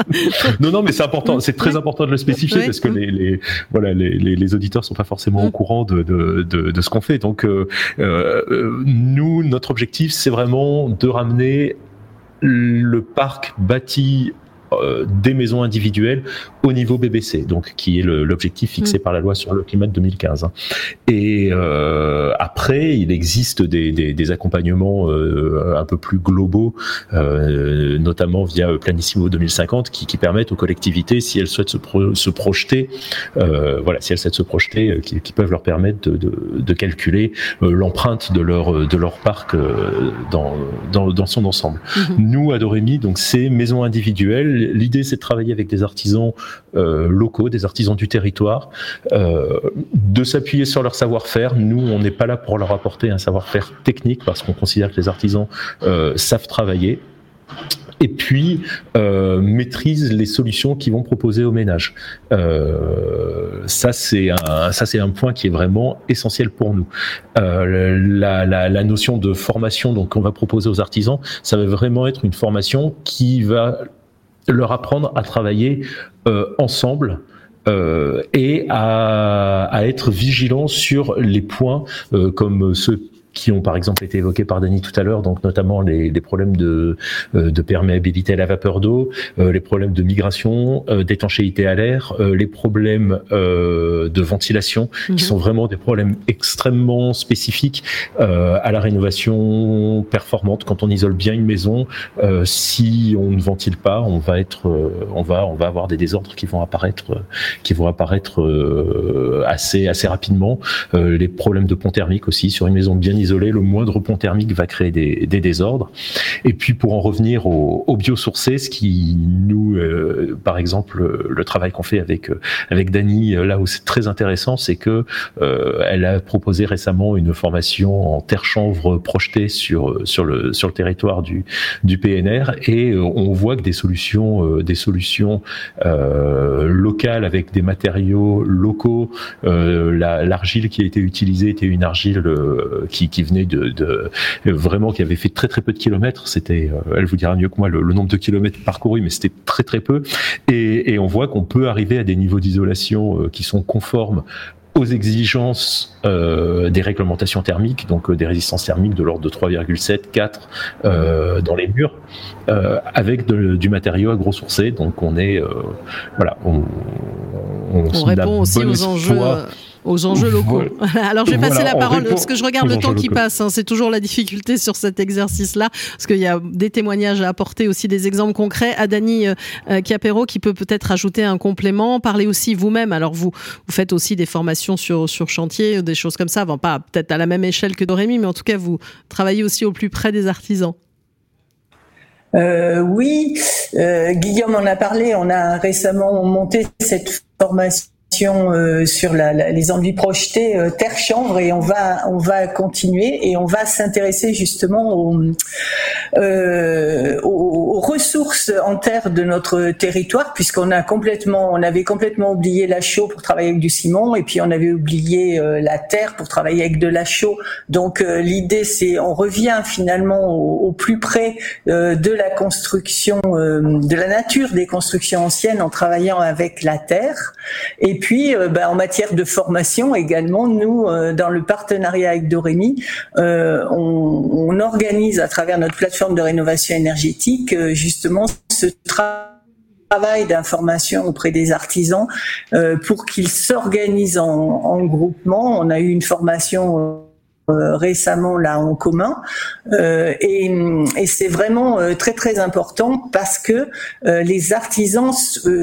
non, non, mais c'est important, c'est très important de le spécifier parce que les, les, voilà, les, les, auditeurs sont pas forcément au mm. courant de, de, de, de ce qu'on fait. Donc euh, euh, nous, notre objectif, c'est vraiment de ramener le parc bâti euh, des maisons individuelles au niveau BBC, donc qui est l'objectif fixé mm. par la loi sur le climat de 2015. Et euh, après, il existe des, des, des accompagnements euh, un peu plus globaux, notamment via Planissimo 2050, qui, qui, permettent aux collectivités, si elles souhaitent se, se projeter, voilà, si elles souhaitent se projeter, qui, qui peuvent leur permettre de, de, de calculer l'empreinte de leur de leur parc dans, dans, dans son ensemble. Mm-hmm. Nous, à Dorémy, donc ces maisons individuelles L'idée, c'est de travailler avec des artisans euh, locaux, des artisans du territoire, euh, de s'appuyer sur leur savoir-faire. Nous, on n'est pas là pour leur apporter un savoir-faire technique parce qu'on considère que les artisans euh, savent travailler et puis euh, maîtrise les solutions qu'ils vont proposer aux ménages. Ça c'est un point qui est vraiment essentiel pour nous. La, la, la, notion de formation donc qu'on va proposer aux artisans, ça va vraiment être une formation qui va leur apprendre à travailler euh, ensemble. Euh, et à, être vigilant sur les points euh, comme ceux qui ont par exemple été évoqués par Denis tout à l'heure, donc notamment les, les problèmes de, euh, de, perméabilité à la vapeur d'eau, euh, les problèmes de migration, euh, d'étanchéité à l'air, les problèmes de ventilation, qui mhm. sont vraiment des problèmes extrêmement spécifiques à la rénovation performante. Quand on isole bien une maison, si on ne ventile pas, on va être, on va, on va avoir des désordres qui vont apparaître, qui vont apparaître assez, assez rapidement. les problèmes de pont thermique aussi sur une maison bien isolée isolé, le moindre pont thermique va créer des, désordres. Et puis pour en revenir au, au biosourcé, ce qui nous, par exemple, le travail qu'on fait avec avec Dany, là où c'est très intéressant, c'est que elle a proposé récemment une formation en terre chanvre projetée sur sur le sur le territoire du du PNR et on voit que des solutions des solutions locales avec des matériaux locaux, l'argile qui a été utilisée était une argile euh, qui, qui venait de, de, vraiment qui avait fait très très peu de kilomètres. C'était, euh, elle vous dira mieux que moi le, nombre de kilomètres parcourus, mais c'était très très peu. Et, et on voit qu'on peut arriver à des niveaux d'isolation euh, qui sont conformes aux exigences euh, des réglementations thermiques, donc des résistances thermiques de l'ordre de 3,7, 4 euh, dans les murs, avec de, du matériau agro-sourcé. Donc on est, voilà, on, on, on répond aussi aux enjeux aux enjeux locaux. Alors je vais passer la parole parce que je regarde le temps qui passe. Hein. c'est toujours la difficulté sur cet exercice-là parce qu'il y a des témoignages à apporter, aussi des exemples concrets. À Dani euh, euh, Capero qui peut peut-être ajouter un complément. Parlez aussi vous-même. Alors vous vous faites aussi des formations sur sur chantier, des choses comme ça. Bon, pas peut-être à la même échelle que Dorémy, mais en tout cas vous travaillez aussi au plus près des artisans. Euh, oui, euh, Guillaume en a parlé. On a récemment monté cette formation euh, sur les envies projetées euh, terre chanvre et on va on va continuer et on va s'intéresser justement euh, aux, ressources en terre de notre territoire puisqu'on a complètement on avait complètement oublié la chaux pour travailler avec du ciment et puis on avait oublié la terre pour travailler avec de la chaux. Donc l'idée c'est on revient finalement au, plus près de la construction de la nature des constructions anciennes en travaillant avec la terre. Et euh, ben, en matière de formation également, nous, euh, dans le partenariat avec Dorémy, euh, on, on, organise à travers notre plateforme de rénovation énergétique justement ce travail d'information auprès des artisans pour qu'ils s'organisent en, en, groupement. On a eu une formation euh, récemment là en commun. Euh, et, et c'est vraiment euh, très très important parce que les artisans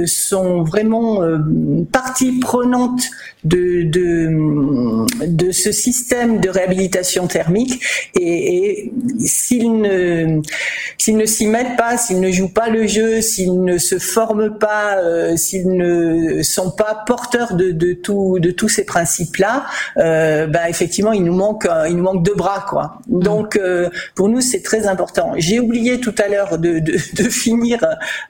sont vraiment partie prenante de, de, de ce système de réhabilitation thermique et, et s'ils ne s'ils ne s'y mettent pas, s'ils ne jouent pas le jeu, s'ils ne se forment pas, s'ils ne sont pas porteurs de, de tout de tous ces principes là, bah effectivement il nous manque il nous manque deux bras, quoi. Mm. Donc, euh, pour nous, c'est très important. J'ai oublié tout à l'heure de, de, de, finir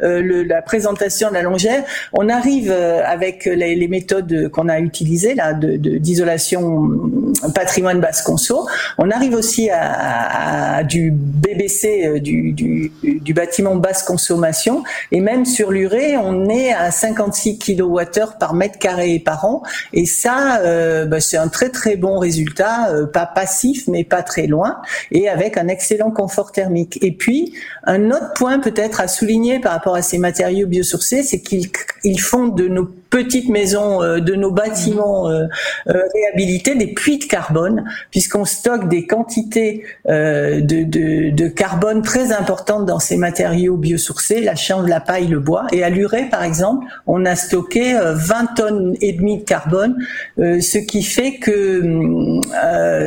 euh, le, la présentation de la longère. On arrive euh, avec les, les méthodes qu'on a utilisées d'isolation patrimoine basse conso. On arrive aussi à, du BBC, du, du, bâtiment basse consommation, et même sur l'urée, on est à 56 kWh par mètre carré par an. Et ça, bah, c'est un très très bon résultat, pas passif, mais pas très loin, et avec un excellent confort thermique. Et puis, un autre point peut-être à souligner par rapport à ces matériaux biosourcés, c'est qu'ils font de nos petites maisons, euh, de nos bâtiments euh, euh, réhabilités des puits de carbone, puisqu'on stocke des quantités de, de, de, carbone très importantes dans ces matériaux biosourcés, la chanvre, la paille, le bois. Et à Luré, par exemple, on a stocké 20 tonnes et demie de carbone, ce qui fait que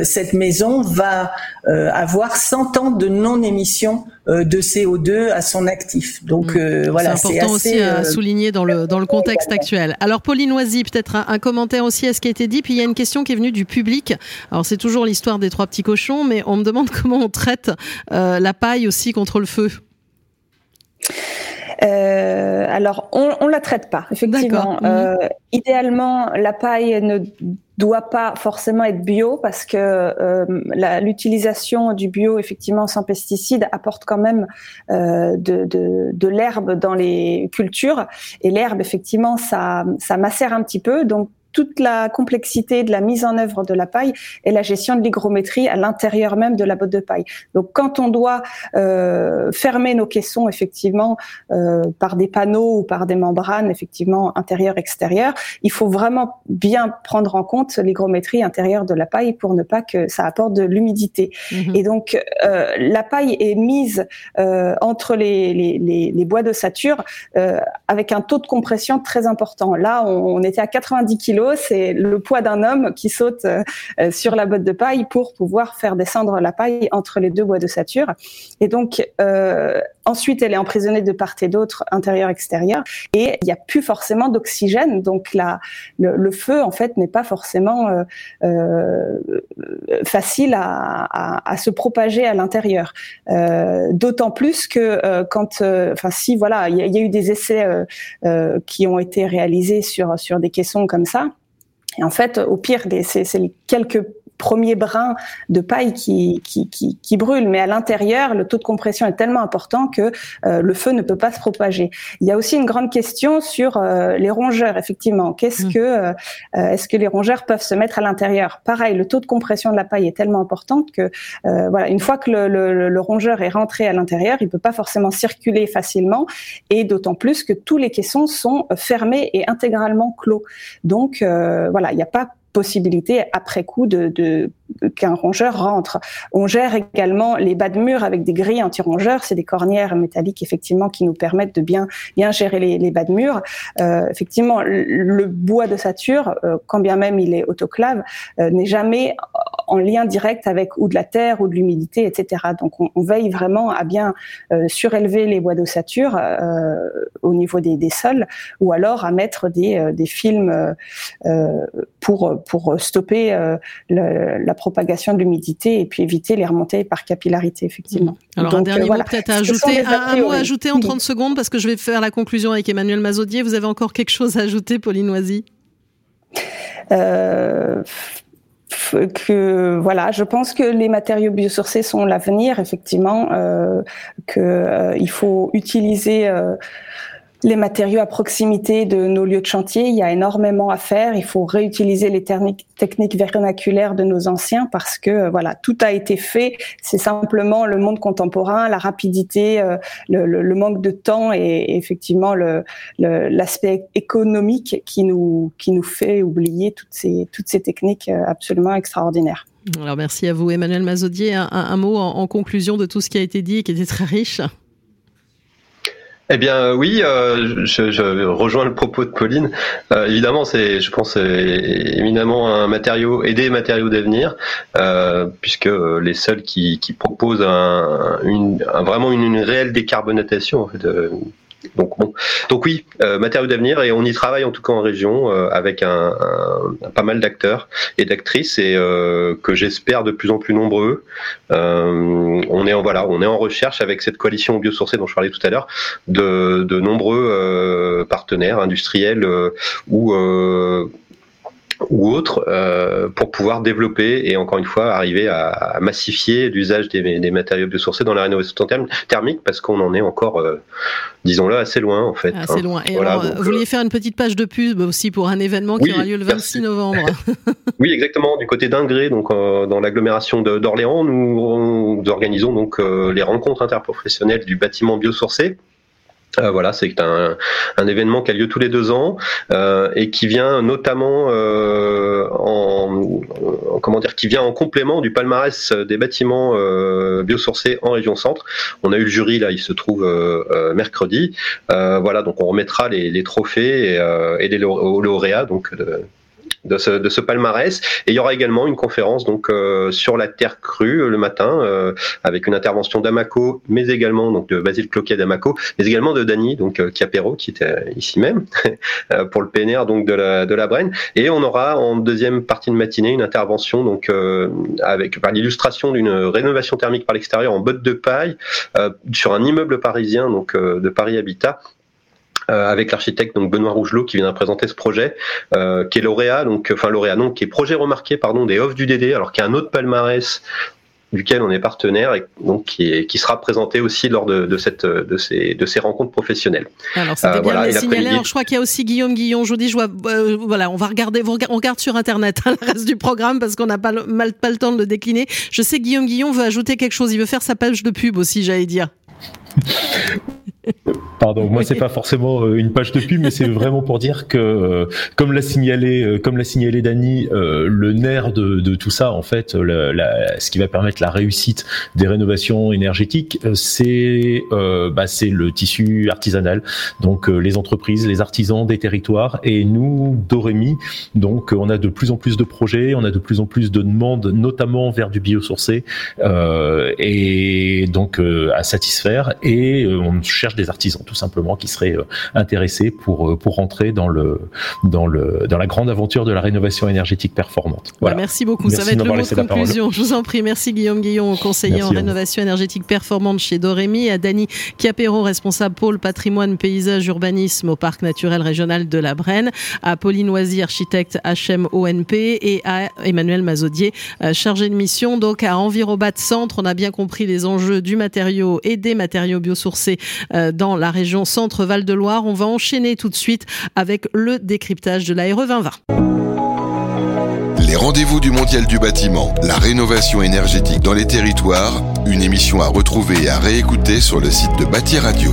cette maison va avoir 100 ans de non-émission de CO2 à son actif. Donc mmh. voilà, c'est important aussi à souligner dans le dans le contexte actuel. Alors Pauline Oisy, peut-être un, commentaire aussi à ce qui a été dit. Puis il y a une question qui est venue du public. Alors c'est toujours l'histoire des trois petits cochons, mais on me demande comment on traite euh, la paille aussi contre le feu. Euh, alors, on, on la traite pas, effectivement. Euh, idéalement, la paille ne doit pas forcément être bio parce que euh, l'utilisation du bio effectivement sans pesticides apporte quand même euh, de, de, de l'herbe dans les cultures. Et l'herbe effectivement ça ça macère un petit peu. Donc toute la complexité de la mise en œuvre de la paille et la gestion de l'hygrométrie à l'intérieur même de la botte de paille. Donc quand on doit euh, fermer nos caissons effectivement euh, par des panneaux ou par des membranes effectivement intérieures extérieures, il faut vraiment bien prendre en compte l'hygrométrie intérieure de la paille pour ne pas que ça apporte de l'humidité. Mhm. Et donc euh, la paille est mise euh, entre les, les, les, les, bois d'ossature euh, avec un taux de compression très important. Là, on, on était à 90 kg c'est le poids d'un homme qui saute sur la botte de paille pour pouvoir faire descendre la paille entre les deux bois d'ossature. Et donc, ensuite, elle est emprisonnée de part et d'autre, intérieur, extérieur, et il n'y a plus forcément d'oxygène. Donc, la, le, feu, en fait, n'est pas forcément facile à, à, se propager à l'intérieur. D'autant plus que quand, enfin, si voilà, il y, a eu des essais qui ont été réalisés sur sur des caissons comme ça. Et en fait, au pire, c'est quelques premier brin de paille qui, qui, qui, qui brûle, mais à l'intérieur, le taux de compression est tellement important que euh, le feu ne peut pas se propager. Il y a aussi une grande question sur euh, les rongeurs, effectivement. Qu'est-ce mmh. que euh, est-ce que les rongeurs peuvent se mettre à l'intérieur? Pareil, le taux de compression de la paille est tellement important que voilà, une fois que le, le, le rongeur est rentré à l'intérieur, il peut pas forcément circuler facilement, et d'autant plus que tous les caissons sont fermés et intégralement clos. Donc voilà, il n'y a pas possibilité après coup de, de qu'un rongeur rentre. On gère également les bas de mur avec des grilles anti-rongeurs, c'est des cornières métalliques effectivement qui nous permettent de bien bien gérer les, les bas de mur. Euh, effectivement, le, bois de sature, euh, quand bien même il est autoclave, euh, n'est jamais en lien direct avec ou de la terre ou de l'humidité, etc. Donc on, on, veille vraiment à bien euh, surélever les bois d'ossature euh, au niveau des, des, sols, ou alors à mettre des, des films pour pour stopper le, la propagation de l'humidité et puis éviter les remontées par capillarité, effectivement. Mmh. Alors un dernier mot peut-être à ajouter, un, mot à ajouter en 30 secondes parce que je vais faire la conclusion avec Emmanuel Mazodier. Vous avez encore quelque chose à ajouter, Pauline Oisy? Euh, que voilà, je pense que les matériaux biosourcés sont l'avenir, effectivement, euh, euh, faut utiliser euh, les matériaux à proximité de nos lieux de chantier. Il y a énormément à faire. Il faut réutiliser les techniques vernaculaires de nos anciens parce que euh, voilà, tout a été fait. C'est simplement le monde contemporain, la rapidité, euh, le, manque de temps et, effectivement l'aspect économique qui nous qui nous fait oublier toutes ces toutes ces techniques euh, absolument extraordinaires. Alors merci à vous, Emmanuel Mazodier. Un, mot en conclusion de tout ce qui a été dit et qui était très riche. Eh bien euh, oui, euh, je, rejoins le propos de Pauline. Euh, évidemment, c'est, je pense, éminemment un matériau et des matériaux d'avenir, puisque les seuls qui, proposent un, vraiment une, une, réelle décarbonatation en fait, donc bon, donc oui, euh, matériaux d'avenir et on y travaille en tout cas en région euh, avec un, un, pas mal d'acteurs et d'actrices et euh, que j'espère de plus en plus nombreux. Euh, on est en voilà, on est en recherche avec cette coalition biosourcée dont je parlais tout à l'heure de, de nombreux euh, partenaires industriels ou ou autres euh, pour pouvoir développer et encore une fois arriver à, à massifier l'usage des, des, matériaux biosourcés dans la rénovation thermique parce qu'on en est encore, euh, disons-le, assez loin en fait. Assez hein. loin. Et voilà, alors, vous vouliez euh, faire une petite page de pub aussi pour un événement qui aura lieu le 26 novembre. oui, exactement. Du côté d'Ingré, donc euh, dans l'agglomération d'Orléans, nous, nous, organisons donc les rencontres interprofessionnelles du bâtiment biosourcé. Euh, voilà, c'est un, un, événement qui a lieu tous les deux ans euh, et qui vient notamment euh, en, comment dire, qui vient en complément du palmarès des bâtiments biosourcés en région centre. On a eu le jury là, il se trouve mercredi. voilà, donc on remettra les, trophées et, les lauréats donc de ce, palmarès. Et il y aura également une conférence donc euh, sur la terre crue euh, le matin euh, avec une intervention d'Amaco, mais également donc de Basile Cloquet d'Amaco, mais également de Dany donc euh, Capero qui était ici même pour le PNR donc de la de la Brenne. Et on aura en deuxième partie de matinée une intervention donc avec par l'illustration d'une rénovation thermique par l'extérieur en botte de paille sur un immeuble parisien donc de Paris Habitat avec l'architecte donc Benoît Rougelot qui vient présenter ce projet, euh, qui est lauréat, donc enfin lauréat non, qui est projet remarqué pardon des offres du DD, alors qu'il y a un autre palmarès duquel on est partenaire et donc qui, est, qui sera présenté aussi lors de, de, cette de ces de ces rencontres professionnelles. Alors c'était euh, bien voilà, signalé. Alors, je crois qu'il y a aussi Guillaume Guillon. Je vous dis, je vois, euh, voilà, on va regarder, on regarde sur internet hein, le reste du programme parce qu'on n'a pas le, mal, pas le temps de le décliner. Je sais que Guillaume Guillon veut ajouter quelque chose. Il veut faire sa page de pub aussi, j'allais dire. Pardon, moi c'est pas forcément une page de pub, mais c'est vraiment pour dire que, comme l'a signalé, comme l'a signalé Dany, le nerf de, de, tout ça, en fait, la, ce qui va permettre la réussite des rénovations énergétiques, c'est bah, c'est le tissu artisanal, donc les entreprises, les artisans des territoires, et nous, Dorémy, donc on a de plus en plus de projets, on a de plus en plus de demandes, notamment vers du biosourcé, euh, et donc euh, à satisfaire. Et euh, on cherche des artisans, tout simplement, qui seraient intéressés pour pour rentrer dans le dans le dans la grande aventure de la rénovation énergétique performante. Bah, merci beaucoup. Ça va être le mot de conclusion. Je vous en prie. Merci Guillaume Guillon, conseiller en rénovation énergétique performante chez Dorémy, à Dany Capéro, responsable pôle patrimoine, paysage, urbanisme au parc naturel régional de la Brenne, à Pauline Oisy, architecte HM ONP et à Emmanuel Mazodier, euh, chargé de mission donc à Envirobat Centre. On a bien compris les enjeux du matériau et des matériaux biosourcés euh, dans la région Centre-Val de Loire. On va enchaîner tout de suite avec le décryptage de la RE 2020. Les rendez-vous du Mondial du bâtiment, la rénovation énergétique dans les territoires, une émission à retrouver et à réécouter sur le site de Bâti Radio.